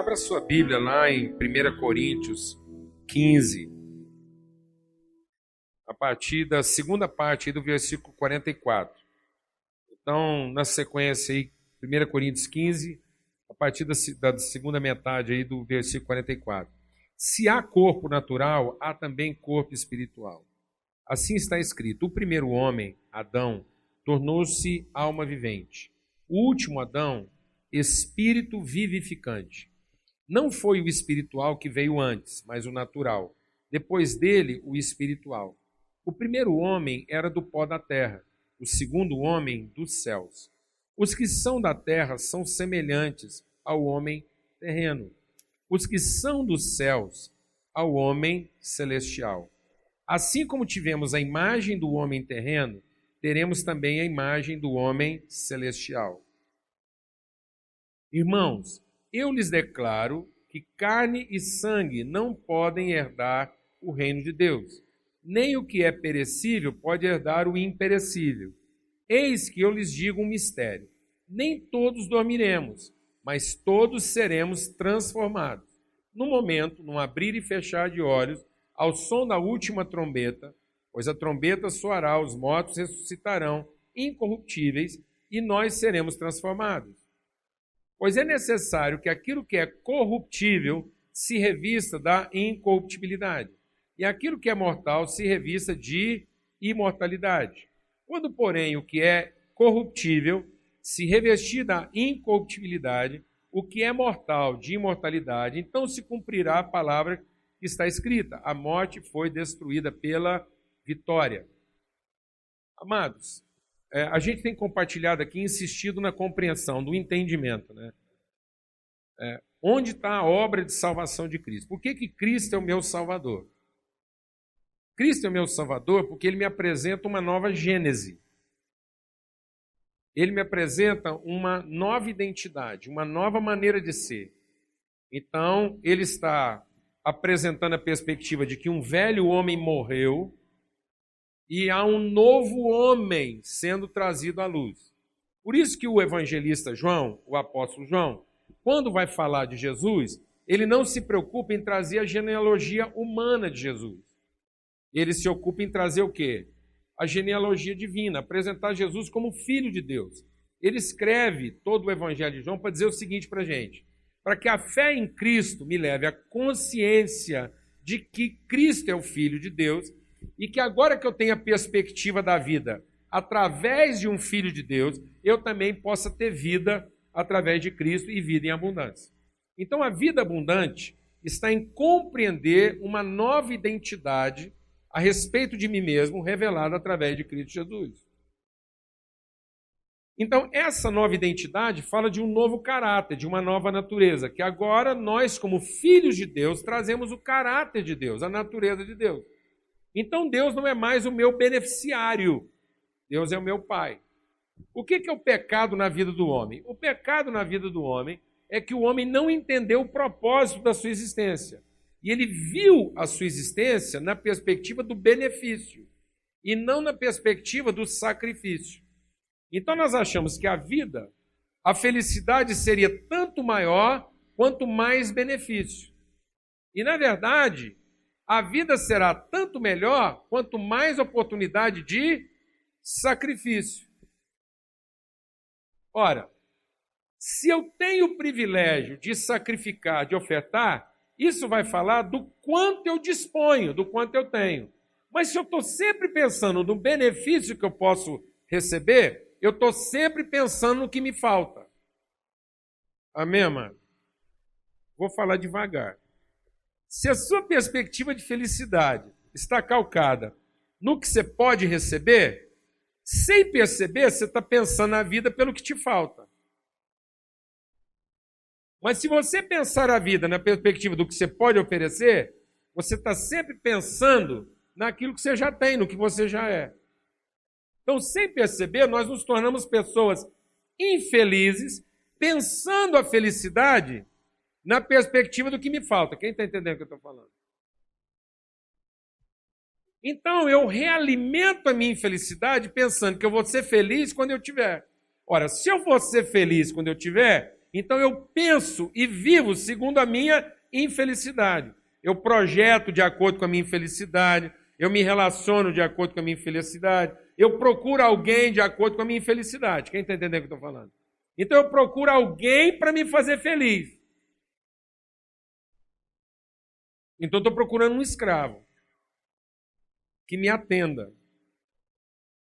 Abra sua Bíblia lá em 1 Coríntios 15. A partir da segunda parte do versículo 44. Então, na sequência aí, 1 Coríntios 15, a partir da, da segunda metade aí do versículo 44. Se há corpo natural, há também corpo espiritual. Assim está escrito: o primeiro homem, Adão, tornou-se alma vivente. O último Adão, espírito vivificante. Não foi o espiritual que veio antes, mas o natural. Depois dele, o espiritual. O primeiro homem era do pó da terra, o segundo homem dos céus. Os que são da terra são semelhantes ao homem terreno. Os que são dos céus, ao homem celestial. Assim como tivemos a imagem do homem terreno, teremos também a imagem do homem celestial. Irmãos, eu lhes declaro que carne e sangue não podem herdar o reino de Deus, nem o que é perecível pode herdar o imperecível. Eis que eu lhes digo um mistério: nem todos dormiremos, mas todos seremos transformados. No momento, num abrir e fechar de olhos, ao som da última trombeta, pois a trombeta soará, os mortos ressuscitarão incorruptíveis e nós seremos transformados. Pois é necessário que aquilo que é corruptível se revista da incorruptibilidade, e aquilo que é mortal se revista de imortalidade. Quando, porém, o que é corruptível se revestir da incorruptibilidade, o que é mortal de imortalidade, então se cumprirá a palavra que está escrita: a morte foi destruída pela vitória. Amados, é, a gente tem compartilhado aqui, insistido na compreensão, do entendimento. Né? É, onde está a obra de salvação de Cristo? Por que, que Cristo é o meu Salvador? Cristo é o meu Salvador porque ele me apresenta uma nova gênese. Ele me apresenta uma nova identidade, uma nova maneira de ser. Então, ele está apresentando a perspectiva de que um velho homem morreu e há um novo homem sendo trazido à luz. Por isso que o evangelista João, o apóstolo João, quando vai falar de Jesus, ele não se preocupa em trazer a genealogia humana de Jesus. Ele se ocupa em trazer o quê? A genealogia divina, apresentar Jesus como filho de Deus. Ele escreve todo o evangelho de João para dizer o seguinte para a gente: para que a fé em Cristo me leve à consciência de que Cristo é o Filho de Deus e que agora que eu tenho a perspectiva da vida através de um filho de Deus, eu também possa ter vida através de Cristo e vida em abundância. Então a vida abundante está em compreender uma nova identidade a respeito de mim mesmo revelada através de Cristo Jesus. Então, essa nova identidade fala de um novo caráter, de uma nova natureza, que agora nós, como filhos de Deus, trazemos o caráter de Deus, a natureza de Deus. Então Deus não é mais o meu beneficiário, Deus é o meu Pai. O que é o pecado na vida do homem? O pecado na vida do homem é que o homem não entendeu o propósito da sua existência. E ele viu a sua existência na perspectiva do benefício e não na perspectiva do sacrifício. Então nós achamos que a vida, a felicidade seria tanto maior quanto mais benefício. E na verdade, a vida será tanto melhor quanto mais oportunidade de sacrifício. Ora, se eu tenho o privilégio de sacrificar, de ofertar, isso vai falar do quanto eu disponho, do quanto eu tenho. Mas se eu estou sempre pensando no benefício que eu posso receber, eu estou sempre pensando no que me falta. Amém, mano? Vou falar devagar. Se a sua perspectiva de felicidade está calcada no que você pode receber, sem perceber, você está pensando na vida pelo que te falta. Mas se você pensar a vida na perspectiva do que você pode oferecer, você está sempre pensando naquilo que você já tem, no que você já é. Então, sem perceber, nós nos tornamos pessoas infelizes, pensando a felicidade na perspectiva do que me falta. Quem está entendendo o que eu estou falando? Então eu realimento a minha infelicidade pensando que eu vou ser feliz quando eu tiver. Ora, se eu vou ser feliz quando eu tiver, Então eu penso e vivo segundo a minha infelicidade. Eu projeto de acordo com a minha infelicidade, eu me relaciono de acordo com a minha infelicidade, eu procuro alguém de acordo com a minha infelicidade. Quem está entendendo o que eu estou falando? Então eu procuro alguém para me fazer feliz. Então estou procurando um escravo que me atenda.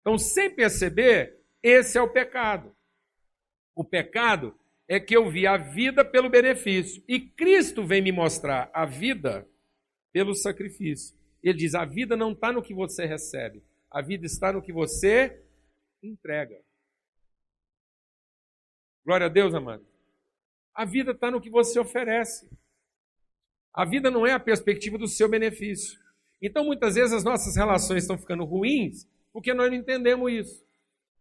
Então, sem perceber, esse é o pecado. O pecado é que eu vi a vida pelo benefício. E Cristo vem me mostrar a vida pelo sacrifício. Ele diz: a vida não está no que você recebe, a vida está no que você entrega. Glória a Deus, amado. A vida está no que você oferece. A vida não é a perspectiva do seu benefício. Então, muitas vezes, as nossas relações estão ficando ruins porque nós não entendemos isso.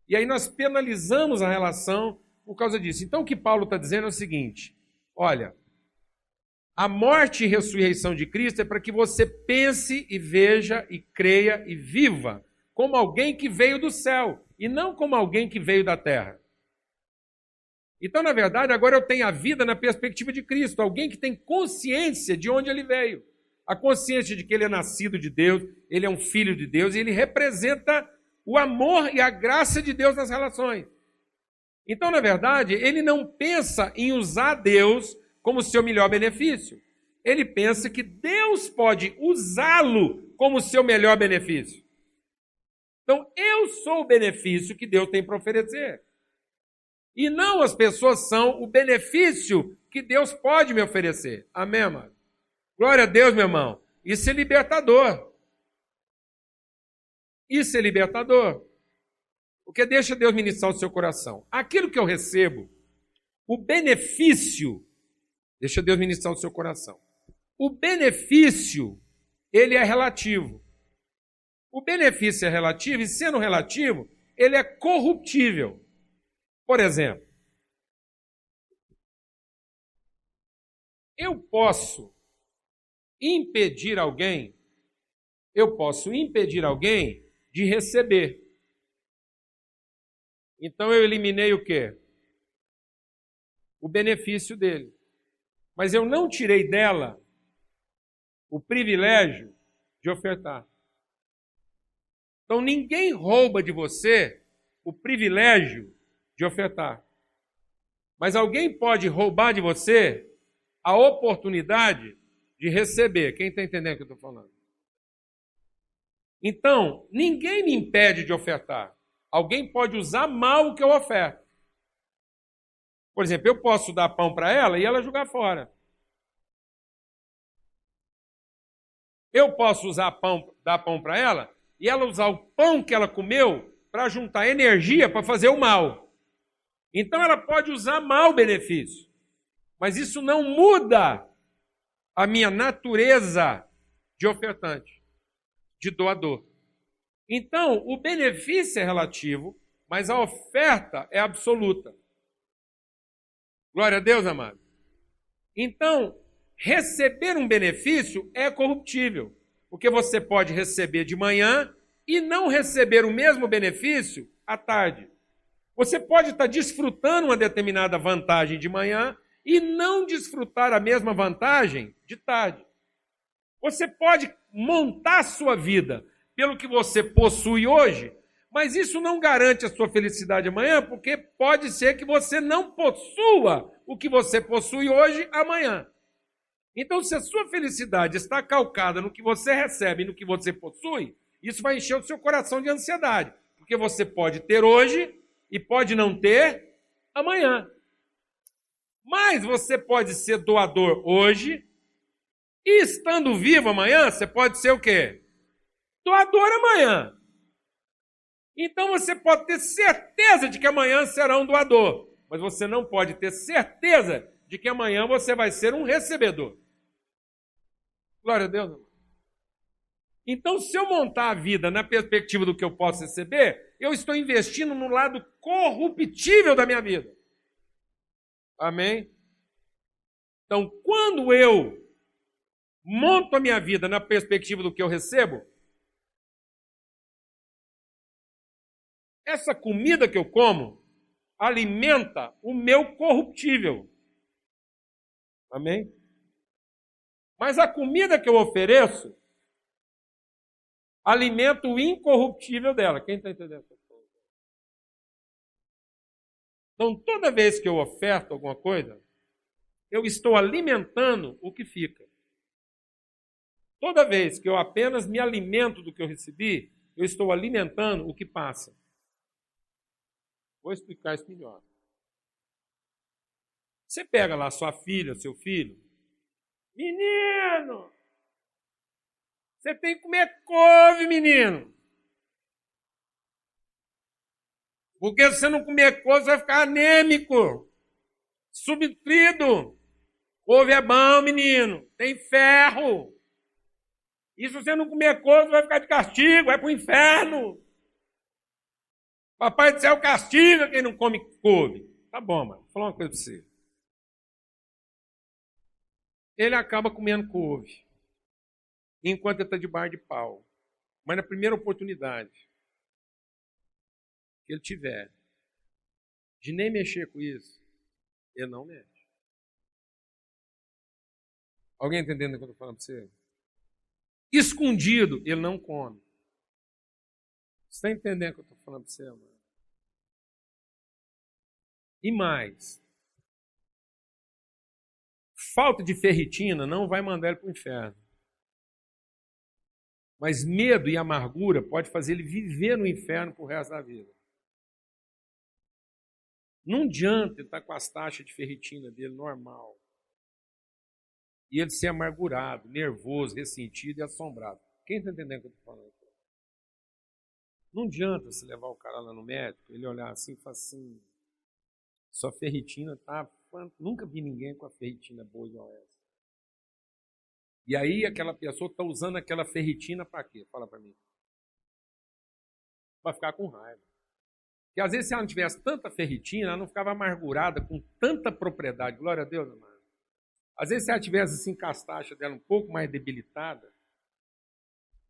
E aí nós penalizamos a relação por causa disso. Então, o que Paulo está dizendo é o seguinte: olha, a morte e ressurreição de Cristo é para que você pense e veja e creia e viva como alguém que veio do céu e não como alguém que veio da terra. Então, na verdade, agora eu tenho a vida na perspectiva de Cristo, alguém que tem consciência de onde ele veio. A consciência de que ele é nascido de Deus, ele é um filho de Deus e ele representa o amor e a graça de Deus nas relações. Então, na verdade, ele não pensa em usar Deus como seu melhor benefício. Ele pensa que Deus pode usá-lo como seu melhor benefício. Então, eu sou o benefício que Deus tem para oferecer. E não as pessoas são o benefício que Deus pode me oferecer. Amém, mano? Glória a Deus, meu irmão. Isso é libertador. Isso é libertador. Porque deixa Deus ministrar o seu coração. Aquilo que eu recebo, o benefício, deixa Deus ministrar o seu coração. O benefício, ele é relativo. O benefício é relativo, e sendo relativo, ele é corruptível. Por exemplo, eu posso impedir alguém, eu posso impedir alguém de receber. Então eu eliminei o quê? O benefício dele. Mas eu não tirei dela o privilégio de ofertar. Então ninguém rouba de você o privilégio de ofertar. Mas alguém pode roubar de você a oportunidade de receber. Quem está entendendo o que eu estou falando? Então, ninguém me impede de ofertar. Alguém pode usar mal o que eu oferto. Por exemplo, eu posso dar pão para ela e ela jogar fora. Eu posso usar pão, dar pão para ela e ela usar o pão que ela comeu para juntar energia para fazer o mal. Então ela pode usar mal o benefício, mas isso não muda a minha natureza de ofertante, de doador. Então, o benefício é relativo, mas a oferta é absoluta. Glória a Deus, amado. Então, receber um benefício é corruptível, porque você pode receber de manhã e não receber o mesmo benefício à tarde. Você pode estar desfrutando uma determinada vantagem de manhã e não desfrutar a mesma vantagem de tarde. Você pode montar sua vida pelo que você possui hoje, mas isso não garante a sua felicidade amanhã, porque pode ser que você não possua o que você possui hoje amanhã. Então, se a sua felicidade está calcada no que você recebe e no que você possui, isso vai encher o seu coração de ansiedade, porque você pode ter hoje e pode não ter amanhã. Mas você pode ser doador hoje e estando vivo amanhã, você pode ser o quê? Doador amanhã. Então você pode ter certeza de que amanhã será um doador, mas você não pode ter certeza de que amanhã você vai ser um recebedor. Glória a Deus. Então, se eu montar a vida na perspectiva do que eu posso receber, eu estou investindo no lado corruptível da minha vida. Amém? Então, quando eu monto a minha vida na perspectiva do que eu recebo, essa comida que eu como, alimenta o meu corruptível. Amém? Mas a comida que eu ofereço alimenta o incorruptível dela. Quem está entendendo? Então, toda vez que eu oferto alguma coisa, eu estou alimentando o que fica. Toda vez que eu apenas me alimento do que eu recebi, eu estou alimentando o que passa. Vou explicar isso melhor. Você pega lá sua filha, seu filho, menino, você tem que comer couve, menino. Porque se você não comer couve, você vai ficar anêmico, subnutrido. Couve é bom, menino, tem ferro. E se você não comer couve, vai ficar de castigo, vai para o inferno. Papai do céu castiga quem não come couve. Tá bom, mano. Vou falar uma coisa para você. Ele acaba comendo couve. Enquanto ele está bar de pau. Mas na primeira oportunidade que ele tiver de nem mexer com isso, ele não mexe. Alguém entendendo o que eu estou falando para você? Escondido, ele não come. Você está entendendo o que eu estou falando para você, mano? E mais, falta de ferritina não vai mandar ele para o inferno. Mas medo e amargura pode fazer ele viver no inferno o resto da vida. Não adianta ele estar com as taxas de ferritina dele normal. E ele ser amargurado, nervoso, ressentido e assombrado. Quem está entendendo o que eu estou falando? Não adianta você levar o cara lá no médico, ele olhar assim e falar assim, sua ferritina tá. Nunca vi ninguém com a ferritina boa igual essa. E aí aquela pessoa está usando aquela ferritina para quê? Fala para mim. Para ficar com raiva. Porque às vezes se ela não tivesse tanta ferritina, ela não ficava amargurada com tanta propriedade. Glória a Deus, amado. Às vezes se ela tivesse assim com as taxas dela um pouco mais debilitada,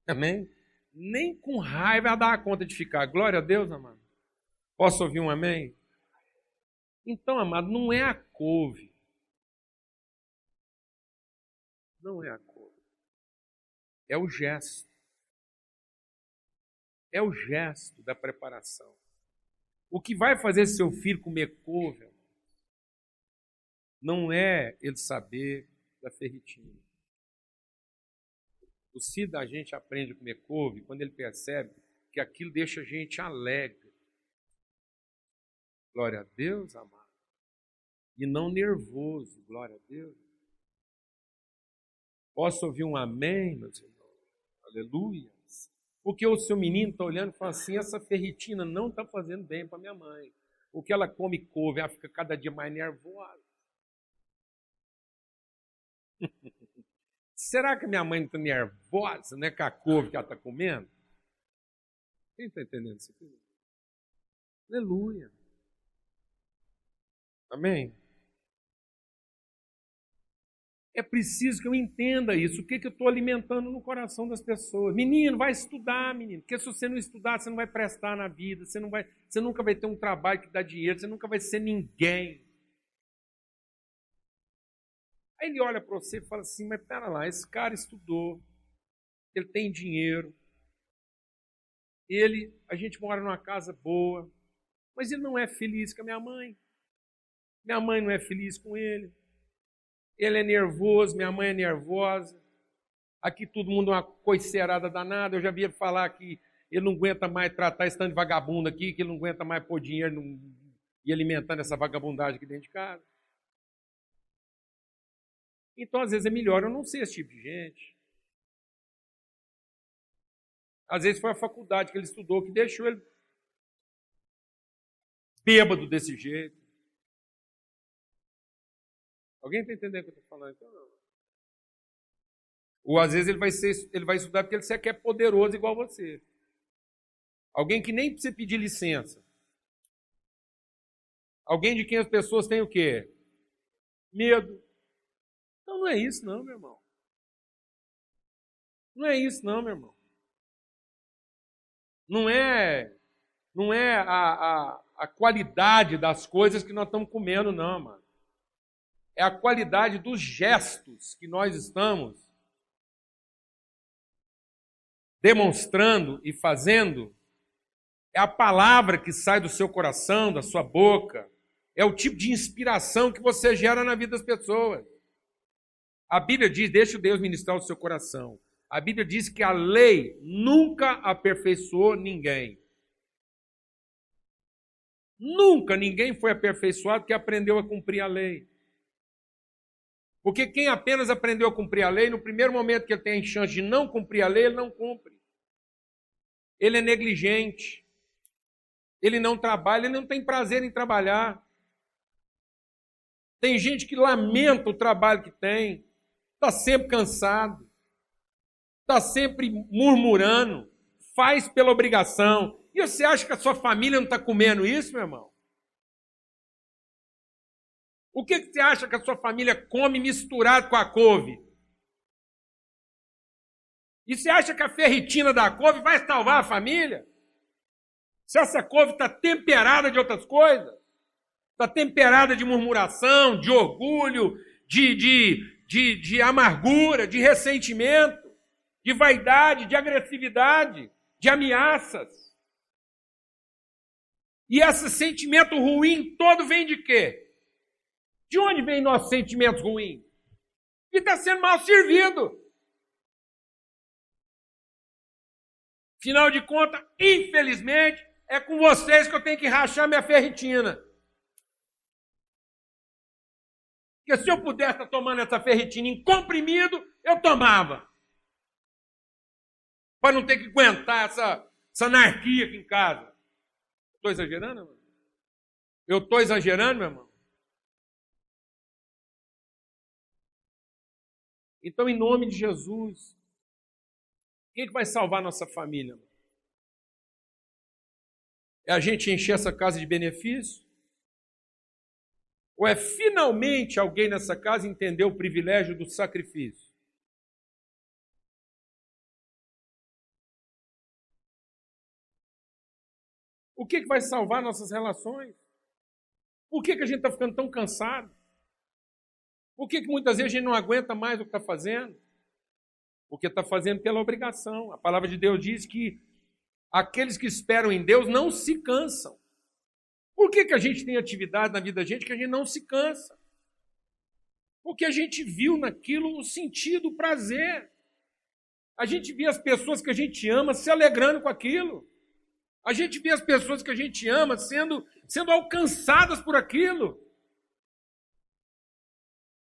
amém? Nem com raiva ela dá conta de ficar. Glória a Deus, amado. Posso ouvir um amém? Então, amado, não é a couve. Não é a couve. É o gesto. É o gesto da preparação. O que vai fazer seu filho comer couve não é ele saber da ferritina. O filho da gente aprende a comer couve quando ele percebe que aquilo deixa a gente alegre Glória a Deus, amado. E não nervoso, glória a Deus. Posso ouvir um amém, meus irmãos? Aleluia. Porque o seu menino está olhando e fala assim: essa ferritina não está fazendo bem para minha mãe. O que ela come couve, ela fica cada dia mais nervosa. Será que minha mãe está nervosa, né, com a couve que ela está comendo? Quem está entendendo isso aqui? Aleluia. Amém? É preciso que eu entenda isso. O que, que eu estou alimentando no coração das pessoas? Menino, vai estudar, menino. Porque se você não estudar, você não vai prestar na vida. Você, não vai, você nunca vai ter um trabalho que dá dinheiro. Você nunca vai ser ninguém. Aí ele olha para você e fala assim: Mas pera lá, esse cara estudou. Ele tem dinheiro. Ele, a gente mora numa casa boa. Mas ele não é feliz com a minha mãe. Minha mãe não é feliz com ele. Ele é nervoso, minha mãe é nervosa. Aqui todo mundo é uma coiceirada danada. Eu já via falar que ele não aguenta mais tratar esse tanto de vagabundo aqui, que ele não aguenta mais pôr dinheiro e alimentando essa vagabundagem aqui dentro de casa. Então, às vezes, é melhor eu não ser esse tipo de gente. Às vezes foi a faculdade que ele estudou que deixou ele bêbado desse jeito. Alguém está entendendo o que eu estou falando? Então. Ou às vezes ele vai, ser, ele vai estudar porque ele quer poderoso igual você. Alguém que nem precisa pedir licença. Alguém de quem as pessoas têm o quê? Medo. Então não é isso não, meu irmão. Não é isso não, meu irmão. Não é, não é a, a, a qualidade das coisas que nós estamos comendo, não, mano. É a qualidade dos gestos que nós estamos demonstrando e fazendo. É a palavra que sai do seu coração, da sua boca. É o tipo de inspiração que você gera na vida das pessoas. A Bíblia diz: deixa Deus ministrar o seu coração. A Bíblia diz que a lei nunca aperfeiçoou ninguém. Nunca ninguém foi aperfeiçoado que aprendeu a cumprir a lei. Porque quem apenas aprendeu a cumprir a lei, no primeiro momento que ele tem a chance de não cumprir a lei, ele não cumpre. Ele é negligente. Ele não trabalha, ele não tem prazer em trabalhar. Tem gente que lamenta o trabalho que tem, está sempre cansado, está sempre murmurando, faz pela obrigação, e você acha que a sua família não está comendo isso, meu irmão? O que, que você acha que a sua família come misturado com a couve? E você acha que a ferritina da couve vai salvar a família? Se essa couve está temperada de outras coisas, está temperada de murmuração, de orgulho, de, de, de, de amargura, de ressentimento, de vaidade, de agressividade, de ameaças. E esse sentimento ruim todo vem de quê? De onde vem nossos sentimentos ruins? Que está sendo mal servido. Final de contas, infelizmente, é com vocês que eu tenho que rachar minha ferritina. Porque se eu pudesse estar tomando essa ferritina em comprimido, eu tomava. Para não ter que aguentar essa, essa anarquia aqui em casa. Estou exagerando, irmão? Eu estou exagerando, meu irmão? Então, em nome de Jesus, quem é que vai salvar nossa família? É a gente encher essa casa de benefício? Ou é finalmente alguém nessa casa entender o privilégio do sacrifício? O que, que vai salvar nossas relações? Por que, que a gente está ficando tão cansado? Por que, que muitas vezes a gente não aguenta mais o que está fazendo? Porque está fazendo pela obrigação. A palavra de Deus diz que aqueles que esperam em Deus não se cansam. Por que, que a gente tem atividade na vida da gente que a gente não se cansa? Porque a gente viu naquilo o sentido, o prazer. A gente vê as pessoas que a gente ama se alegrando com aquilo. A gente vê as pessoas que a gente ama sendo, sendo alcançadas por aquilo.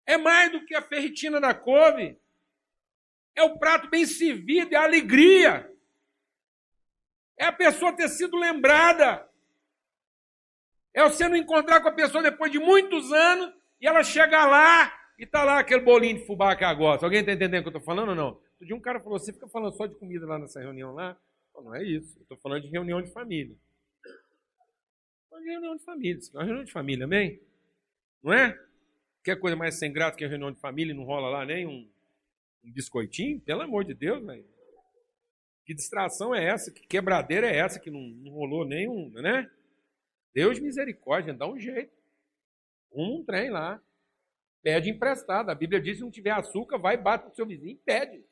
É mais do que a ferritina da couve. É o prato bem servido, é a alegria. É a pessoa ter sido lembrada. É você não encontrar com a pessoa depois de muitos anos e ela chegar lá e tá lá aquele bolinho de fubá que ela gosta. Alguém está entendendo o que eu estou falando ou não? Outro dia um cara falou, você fica falando só de comida lá nessa reunião lá? Não é isso. Eu estou falando de reunião de família. Reunião de família. Uma reunião de família, amém? Não é? Quer coisa mais sem graça que a reunião de família e não rola lá nem um, um biscoitinho? Pelo amor de Deus, velho. Que distração é essa? Que quebradeira é essa que não, não rolou nenhum, né? Deus misericórdia, dá um jeito. Um, trem lá. Pede emprestado. A Bíblia diz: se não tiver açúcar, vai, bate pro seu vizinho e pede.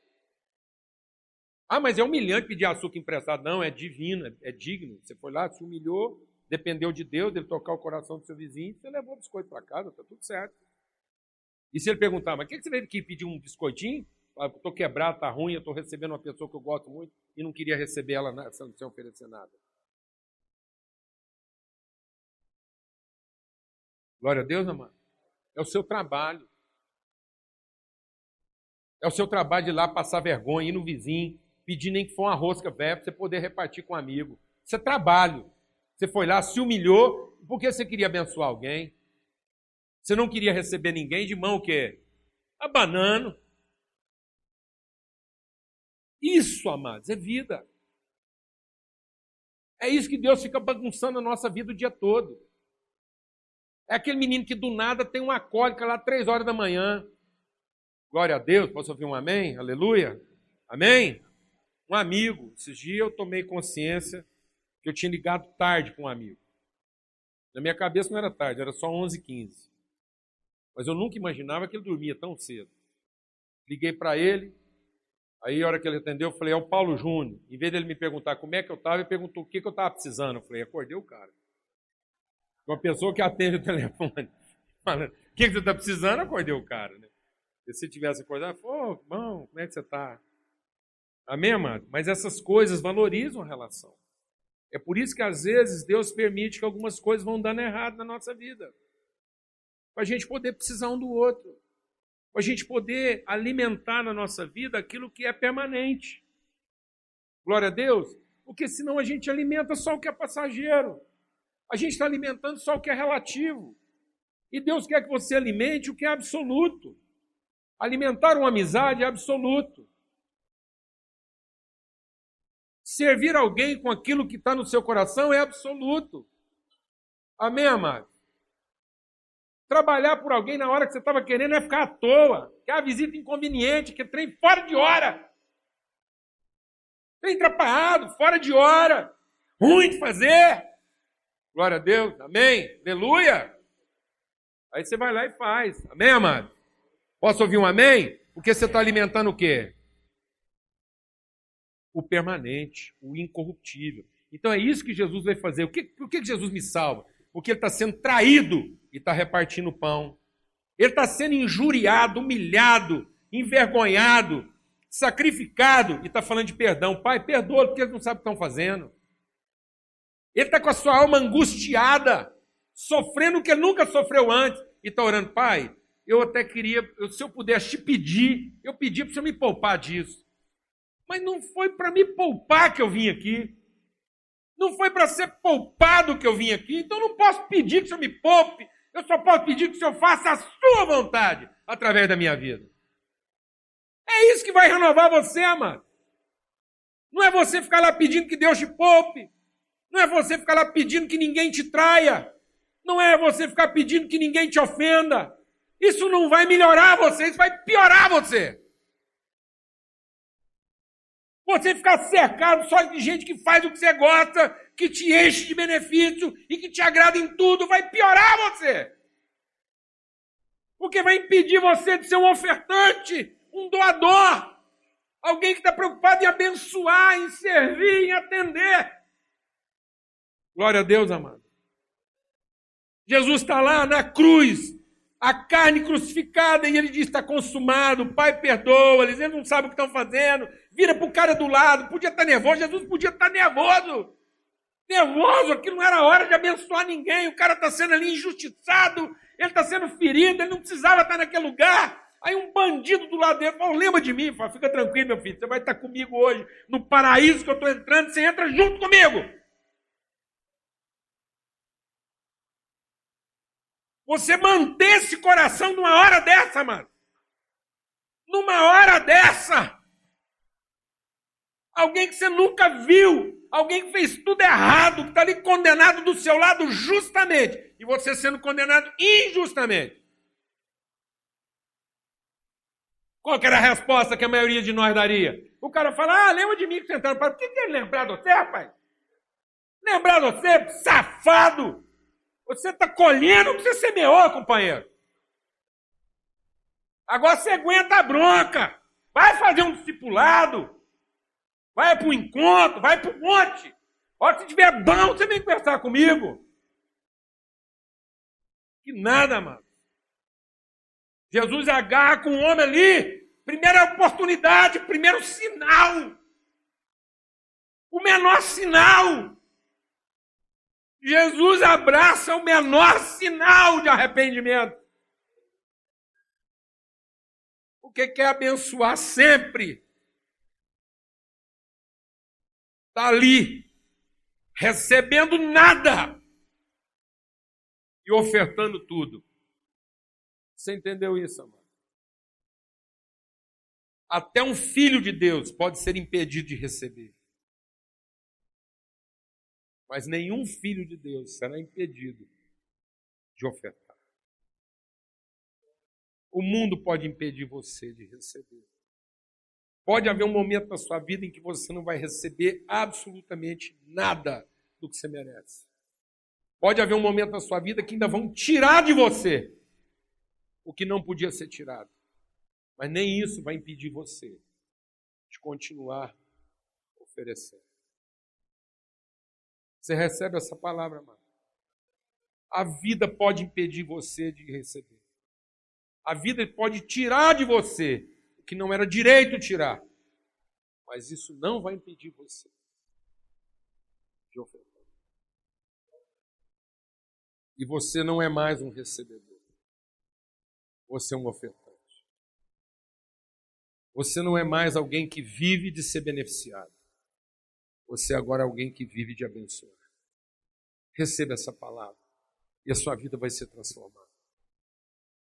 Ah, mas é humilhante pedir açúcar emprestado. Não, é divino, é, é digno. Você foi lá, se humilhou, dependeu de Deus, ele tocar o coração do seu vizinho, você levou o biscoito para casa, está tudo certo. E se ele perguntar, mas o que, que você veio aqui pedir um biscoitinho? Ah, estou quebrado, está ruim, estou recebendo uma pessoa que eu gosto muito e não queria receber ela sem oferecer nada. Glória a Deus, amado. É o seu trabalho. É o seu trabalho de ir lá passar vergonha, ir no vizinho, pedir nem que for uma rosca velha para você poder repartir com um amigo. Isso é trabalho. Você foi lá, se humilhou, porque você queria abençoar alguém. Você não queria receber ninguém de mão o quê? Abanando. Isso, amados, é vida. É isso que Deus fica bagunçando a nossa vida o dia todo. É aquele menino que do nada tem uma cólica lá três horas da manhã. Glória a Deus, posso ouvir um amém? Aleluia? Amém? Um amigo, esses dias eu tomei consciência que eu tinha ligado tarde com um amigo. Na minha cabeça não era tarde, era só 11h15. Mas eu nunca imaginava que ele dormia tão cedo. Liguei para ele, aí a hora que ele atendeu, eu falei, é o Paulo Júnior. Em vez dele me perguntar como é que eu estava, ele perguntou o que, que eu estava precisando. Eu falei, acordei o cara. Uma pessoa que atende o telefone, falando, o que, que você está precisando, acordei o cara. Né? E se tivesse acordado, pô, irmão, como é que você está? Amém, amado? Mas essas coisas valorizam a relação. É por isso que às vezes Deus permite que algumas coisas vão dando errado na nossa vida. Para a gente poder precisar um do outro. Para a gente poder alimentar na nossa vida aquilo que é permanente. Glória a Deus. Porque senão a gente alimenta só o que é passageiro. A gente está alimentando só o que é relativo. E Deus quer que você alimente o que é absoluto. Alimentar uma amizade é absoluto. Servir alguém com aquilo que está no seu coração é absoluto. Amém, amado? Trabalhar por alguém na hora que você estava querendo é ficar à toa. Que é a visita inconveniente, que é trem fora de hora. Trem atrapalhado, fora de hora. Ruim de fazer. Glória a Deus. Amém. Aleluia. Aí você vai lá e faz. Amém, amado? Posso ouvir um amém? Porque você está alimentando o quê? o permanente, o incorruptível. Então é isso que Jesus vai fazer. O que, por que Jesus me salva? Porque ele está sendo traído e está repartindo pão. Ele está sendo injuriado, humilhado, envergonhado, sacrificado e está falando de perdão. Pai, perdoa porque eles não sabem o que estão fazendo. Ele está com a sua alma angustiada, sofrendo o que ele nunca sofreu antes e está orando, Pai. Eu até queria, se eu pudesse te pedir, eu pedi para você me poupar disso. Mas não foi para me poupar que eu vim aqui. Não foi para ser poupado que eu vim aqui. Então não posso pedir que o Senhor me poupe. Eu só posso pedir que o Senhor faça a sua vontade através da minha vida. É isso que vai renovar você, amado. Não é você ficar lá pedindo que Deus te poupe. Não é você ficar lá pedindo que ninguém te traia. Não é você ficar pedindo que ninguém te ofenda. Isso não vai melhorar você, isso vai piorar você. Você ficar cercado só de gente que faz o que você gosta, que te enche de benefício e que te agrada em tudo, vai piorar você. Porque vai impedir você de ser um ofertante, um doador, alguém que está preocupado em abençoar, em servir, em atender. Glória a Deus, amado. Jesus está lá na cruz, a carne crucificada, e ele diz: está consumado, Pai perdoa, eles não sabem o que estão fazendo, vira para o cara do lado, podia estar tá nervoso, Jesus podia estar tá nervoso. Nervoso, aquilo não era hora de abençoar ninguém, o cara está sendo ali injustiçado, ele está sendo ferido, ele não precisava estar naquele lugar. Aí um bandido do lado dele falou: lembra de mim, fala, fica tranquilo, meu filho, você vai estar comigo hoje, no paraíso que eu estou entrando, você entra junto comigo. Você manter esse coração numa hora dessa, mano. Numa hora dessa. Alguém que você nunca viu, alguém que fez tudo errado, que está ali condenado do seu lado justamente, e você sendo condenado injustamente. Qual que era a resposta que a maioria de nós daria? O cara fala, ah, lembra de mim que entrou para. Por que ele lembrar de você, rapaz? Lembrar de você, safado! Você está colhendo o que você semeou, companheiro. Agora você aguenta a bronca. Vai fazer um discipulado. Vai para o encontro, vai para o monte. A hora que tiver bom, você vem conversar comigo. Que nada, mano. Jesus agarra com o homem ali. Primeira oportunidade, primeiro sinal. O menor sinal. Jesus abraça o menor sinal de arrependimento. Porque quer abençoar sempre. Está ali, recebendo nada e ofertando tudo. Você entendeu isso, amado? Até um filho de Deus pode ser impedido de receber. Mas nenhum filho de Deus será impedido de ofertar. O mundo pode impedir você de receber. Pode haver um momento na sua vida em que você não vai receber absolutamente nada do que você merece. Pode haver um momento na sua vida que ainda vão tirar de você o que não podia ser tirado. Mas nem isso vai impedir você de continuar oferecendo. Você recebe essa palavra, mano? A vida pode impedir você de receber. A vida pode tirar de você que não era direito tirar. Mas isso não vai impedir você de ofertar. E você não é mais um recebedor. Você é um ofertante. Você não é mais alguém que vive de ser beneficiado. Você é agora alguém que vive de abençoar. Receba essa palavra e a sua vida vai ser transformada.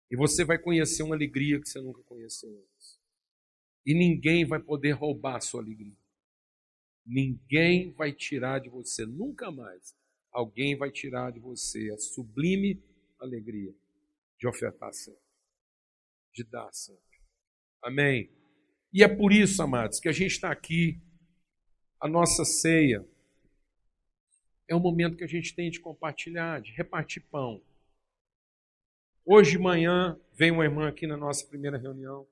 E você vai conhecer uma alegria que você nunca conheceu antes. E ninguém vai poder roubar a sua alegria. Ninguém vai tirar de você, nunca mais, alguém vai tirar de você a sublime alegria de ofertar sempre, de dar sempre. Amém? E é por isso, amados, que a gente está aqui, a nossa ceia é um momento que a gente tem de compartilhar, de repartir pão. Hoje de manhã veio uma irmã aqui na nossa primeira reunião.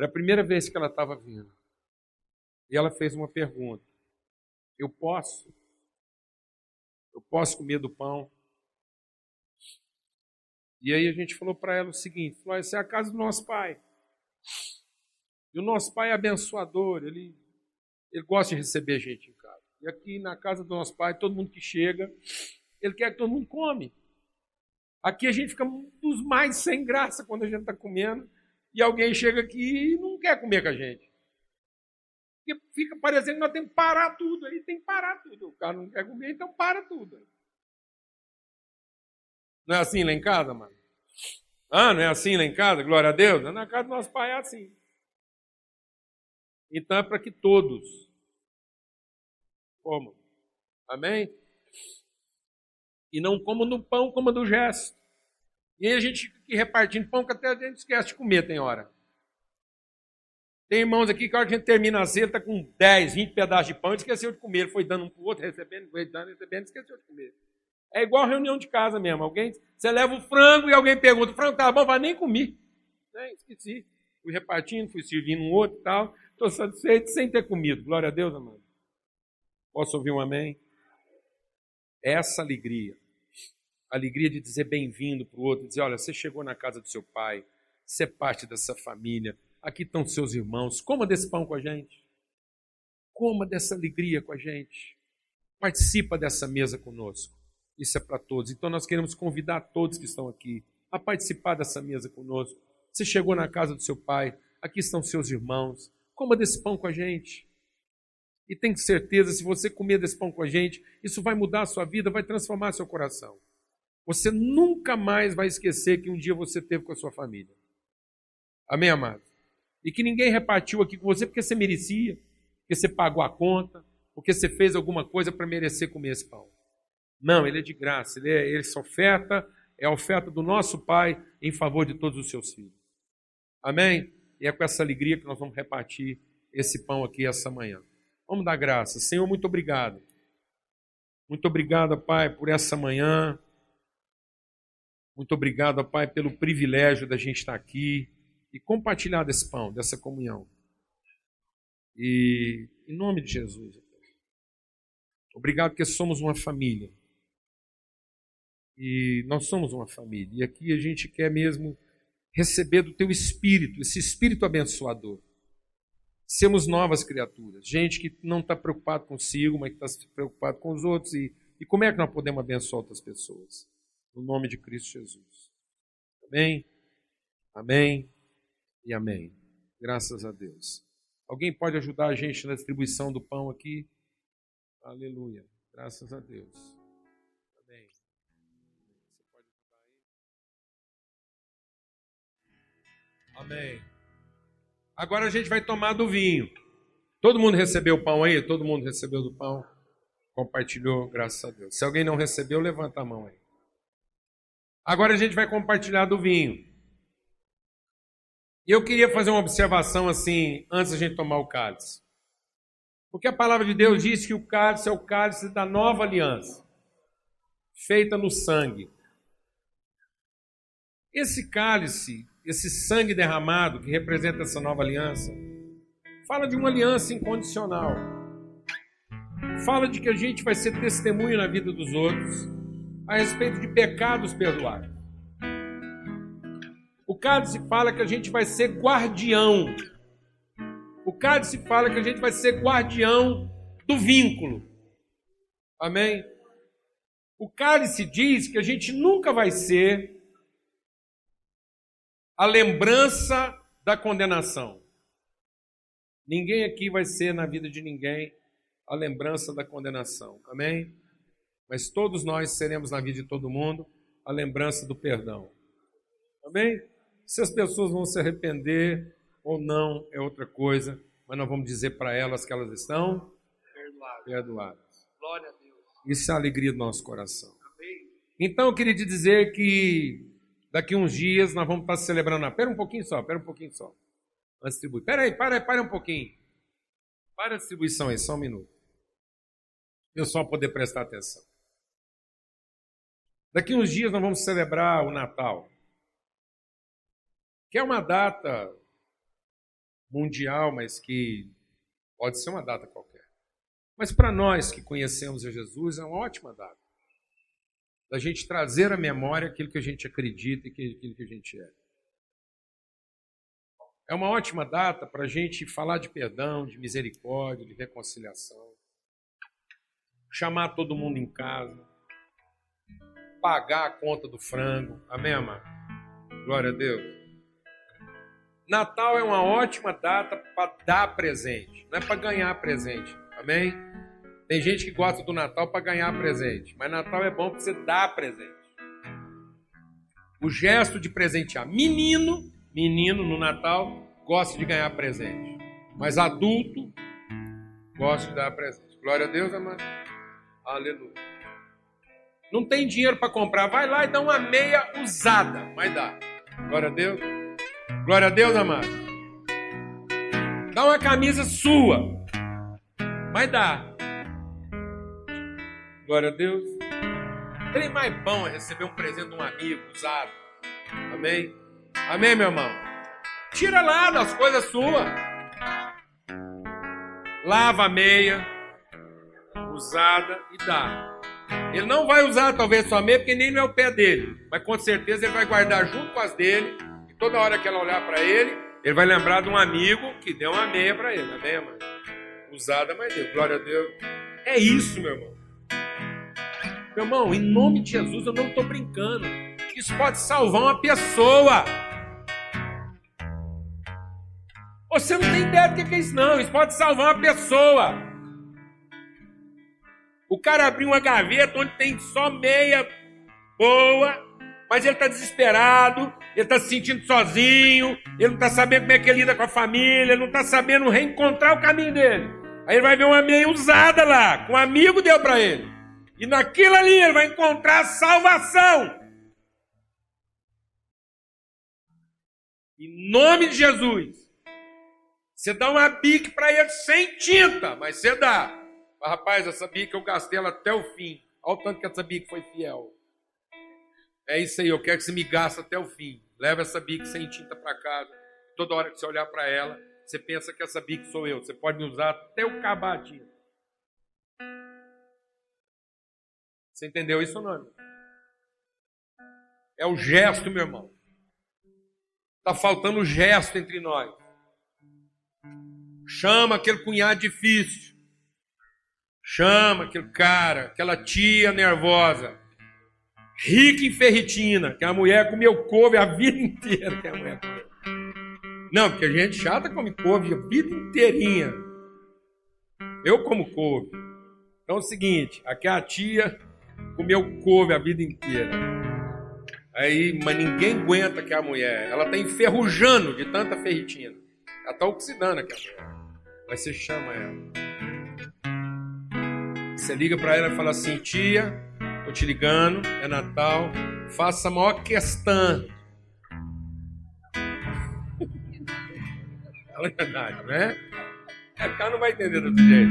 Era a primeira vez que ela estava vindo. E ela fez uma pergunta: Eu posso eu posso comer do pão. E aí a gente falou para ela o seguinte: falou, essa é a casa do nosso pai. E o nosso pai é abençoador, ele, ele gosta de receber gente em casa. E aqui na casa do nosso pai, todo mundo que chega, ele quer que todo mundo come. Aqui a gente fica dos mais sem graça quando a gente está comendo e alguém chega aqui e não quer comer com a gente. Porque fica parecendo que nós temos que parar tudo. Aí tem que parar tudo. O cara não quer comer, então para tudo. Não é assim lá em casa, mano? Ah, não é assim lá em casa? Glória a Deus. Na casa do nosso pai é assim. Então é para que todos comam. Amém? E não comam no pão, como do gesto. E aí a gente fica repartindo pão que até a gente esquece de comer, tem hora. Tem irmãos aqui que a hora que a gente termina a ceia, está com 10, 20 pedaços de pão e esqueceu de comer. Foi dando um para o outro, recebendo, foi dando, recebendo, esqueceu de comer. É igual reunião de casa mesmo. Alguém, você leva o frango e alguém pergunta, o frango tá bom? Vai nem comer. É, esqueci. Fui repartindo, fui servindo um outro e tal. Estou satisfeito sem ter comido. Glória a Deus, amado. Posso ouvir um amém? Essa alegria, alegria de dizer bem-vindo para o outro, dizer, olha, você chegou na casa do seu pai, você é parte dessa família, Aqui estão seus irmãos. Coma desse pão com a gente. Coma dessa alegria com a gente. Participa dessa mesa conosco. Isso é para todos. Então nós queremos convidar todos que estão aqui a participar dessa mesa conosco. Você chegou na casa do seu pai, aqui estão seus irmãos. Coma desse pão com a gente. E tenha certeza, se você comer desse pão com a gente, isso vai mudar a sua vida, vai transformar seu coração. Você nunca mais vai esquecer que um dia você teve com a sua família. Amém, amado? e que ninguém repartiu aqui com você porque você merecia, porque você pagou a conta, porque você fez alguma coisa para merecer comer esse pão. Não, ele é de graça, ele é essa oferta, é a oferta do nosso Pai em favor de todos os seus filhos. Amém? E é com essa alegria que nós vamos repartir esse pão aqui essa manhã. Vamos dar graça. Senhor, muito obrigado. Muito obrigado, Pai, por essa manhã. Muito obrigado, Pai, pelo privilégio da gente estar aqui e compartilhar desse pão, dessa comunhão. E em nome de Jesus. Obrigado porque somos uma família. E nós somos uma família. E aqui a gente quer mesmo receber do teu espírito, esse espírito abençoador. Sermos novas criaturas. Gente que não está preocupado consigo, mas que está preocupado com os outros. E, e como é que nós podemos abençoar outras pessoas? No nome de Cristo Jesus. Amém? Amém e amém. Graças a Deus. Alguém pode ajudar a gente na distribuição do pão aqui? Aleluia. Graças a Deus. Amém. Agora a gente vai tomar do vinho. Todo mundo recebeu o pão aí? Todo mundo recebeu do pão? Compartilhou, graças a Deus. Se alguém não recebeu, levanta a mão aí. Agora a gente vai compartilhar do vinho. E eu queria fazer uma observação assim, antes da gente tomar o cálice. Porque a palavra de Deus diz que o cálice é o cálice da nova aliança. feita no sangue. Esse cálice, esse sangue derramado que representa essa nova aliança, fala de uma aliança incondicional. Fala de que a gente vai ser testemunho na vida dos outros a respeito de pecados perdoados. O cálice fala que a gente vai ser guardião. O cálice fala que a gente vai ser guardião do vínculo. Amém? O cálice diz que a gente nunca vai ser a lembrança da condenação. Ninguém aqui vai ser na vida de ninguém a lembrança da condenação. Amém? Mas todos nós seremos na vida de todo mundo a lembrança do perdão. Amém? Se as pessoas vão se arrepender ou não é outra coisa, mas nós vamos dizer para elas que elas estão perdoadas. perdoadas. Glória a Deus. Isso é a alegria do nosso coração. Amém. Então eu queria te dizer que daqui uns dias nós vamos estar celebrando. Espera um pouquinho só, espera um pouquinho só. Antes distribuir. Espera aí, para aí, para um pouquinho. Para a distribuição aí, só um minuto. Eu só poder prestar atenção. Daqui uns dias nós vamos celebrar o Natal que é uma data mundial, mas que pode ser uma data qualquer. Mas para nós que conhecemos a Jesus, é uma ótima data. Da gente trazer à memória aquilo que a gente acredita e aquilo que a gente é. É uma ótima data para a gente falar de perdão, de misericórdia, de reconciliação. Chamar todo mundo em casa. Pagar a conta do frango. Amém, amado? Glória a Deus. Natal é uma ótima data para dar presente, não é para ganhar presente. Amém? Tem gente que gosta do Natal para ganhar presente, mas Natal é bom para você dar presente. O gesto de presentear. Menino, menino no Natal gosta de ganhar presente, mas adulto gosta de dar presente. Glória a Deus, amado. Aleluia. Não tem dinheiro para comprar, vai lá e dá uma meia usada, mas dá. Glória a Deus. Glória a Deus, amado. Dá uma camisa sua. Mas dá. Glória a Deus. Tem mais bom é receber um presente de um amigo usado. Amém? Amém, meu irmão? Tira lá das coisas suas. Lava a meia usada e dá. Ele não vai usar talvez sua meia porque nem é o pé dele, mas com certeza ele vai guardar junto com as dele toda hora que ela olhar para ele, ele vai lembrar de um amigo que deu uma meia para ele, amém, mãe? Usada, mas deu, glória a Deus. É isso, meu irmão. Meu irmão, em nome de Jesus, eu não estou brincando. Isso pode salvar uma pessoa. Você não tem ideia do que é isso, não. Isso pode salvar uma pessoa. O cara abriu uma gaveta onde tem só meia boa, mas ele está desesperado, ele está se sentindo sozinho, ele não está sabendo como é que ele lida com a família, ele não está sabendo reencontrar o caminho dele. Aí ele vai ver uma meia usada lá, que um amigo deu para ele. E naquilo ali ele vai encontrar salvação. Em nome de Jesus. Você dá uma bique para ele sem tinta, mas você dá. Mas, rapaz, essa bique eu gastei ela até o fim. Olha o tanto que essa bique foi fiel. É isso aí, eu quero que você me gaste até o fim. Leva essa bique sem tinta para casa. Toda hora que você olhar para ela, você pensa que essa bique sou eu. Você pode me usar até a tinta. Você entendeu isso ou não? Irmão? É o gesto, meu irmão. Está faltando o gesto entre nós. Chama aquele cunhado difícil. Chama aquele cara, aquela tia nervosa rica em ferritina, que a mulher comeu couve a vida inteira. Que a mulher comeu. Não, porque a gente chata come couve a vida inteirinha. Eu como couve. Então é o seguinte, aqui a tia comeu couve a vida inteira. Aí, mas ninguém aguenta que a mulher. Ela está enferrujando de tanta ferritina. Ela está oxidando aqui a mulher. Mas você chama ela. Você liga para ela e fala assim, tia, Estou te ligando, é Natal. Faça a maior questão. Fala a verdade, né? É, porque ela não vai entender do outro jeito.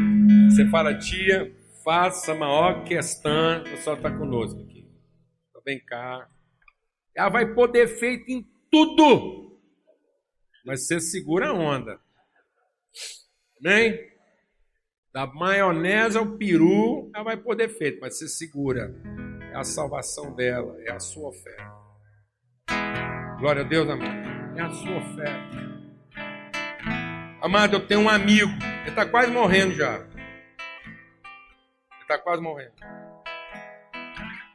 Você fala, tia, faça a maior questão. O pessoal está conosco aqui. vem cá. Ela vai pôr defeito em tudo. Mas você segura a onda. Amém? Da maionese ao peru, ela vai pôr defeito, mas você segura. É a salvação dela, é a sua oferta. Glória a Deus, amado. É a sua oferta. Amado, eu tenho um amigo, ele está quase morrendo já. Ele está quase morrendo.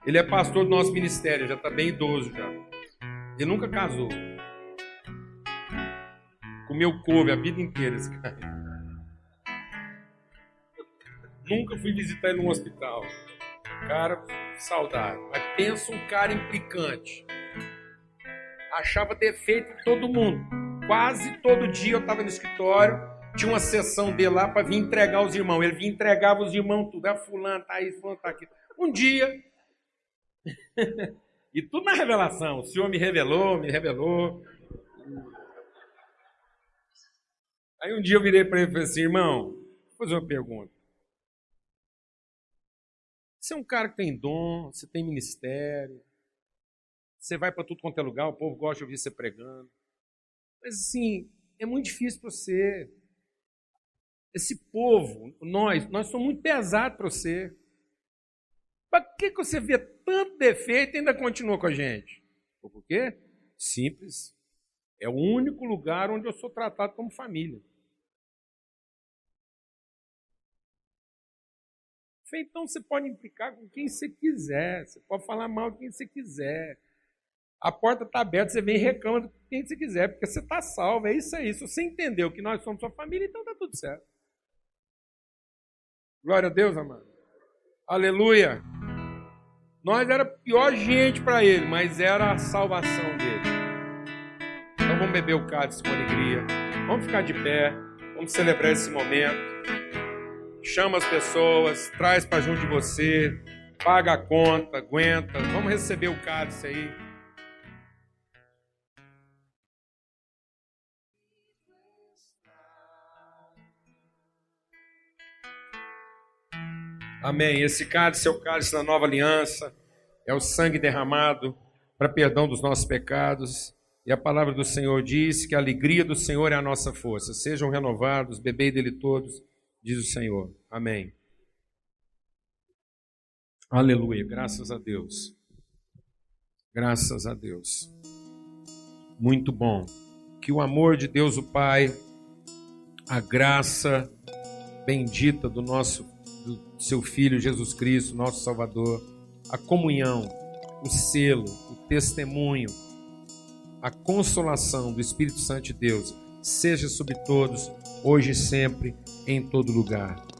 Ele é pastor do nosso ministério, já está bem idoso já. Ele nunca casou. Comeu couve a vida inteira esse cara. Nunca fui visitar ele num hospital. Cara saudável. Mas pensa um cara implicante. Achava defeito em todo mundo. Quase todo dia eu estava no escritório, tinha uma sessão dele lá para vir entregar os irmãos. Ele vinha entregava os irmãos tudo. É fulano, tá aí, fulano, tá aqui. Um dia, e tudo na revelação. O Senhor me revelou, me revelou. Aí um dia eu virei para ele e falei assim, irmão, vou fazer uma pergunta. Você é um cara que tem dom, você tem ministério, você vai para tudo quanto é lugar, o povo gosta de ouvir você pregando. Mas assim, é muito difícil para você. Esse povo, nós, nós somos muito pesados para você. Para que, que você vê tanto defeito e ainda continua com a gente? Por quê? Simples. É o único lugar onde eu sou tratado como família. Então você pode implicar com quem você quiser, você pode falar mal de quem você quiser. A porta está aberta, você vem e reclama de quem você quiser, porque você está salvo. É isso aí. Se você entendeu que nós somos sua família, então está tudo certo. Glória a Deus, amado. Aleluia. Nós era pior gente para ele, mas era a salvação dele. Então vamos beber o cálice com alegria. Vamos ficar de pé. Vamos celebrar esse momento. Chama as pessoas, traz para junto de você, paga a conta, aguenta. Vamos receber o cálice aí. Amém. Esse cálice é o cálice da nova aliança, é o sangue derramado para perdão dos nossos pecados. E a palavra do Senhor diz que a alegria do Senhor é a nossa força. Sejam renovados, bebei dele todos, diz o Senhor. Amém. Aleluia. Graças a Deus. Graças a Deus. Muito bom. Que o amor de Deus, o Pai, a graça bendita do nosso do seu Filho Jesus Cristo, nosso Salvador, a comunhão, o selo, o testemunho, a consolação do Espírito Santo de Deus, seja sobre todos, hoje e sempre, em todo lugar.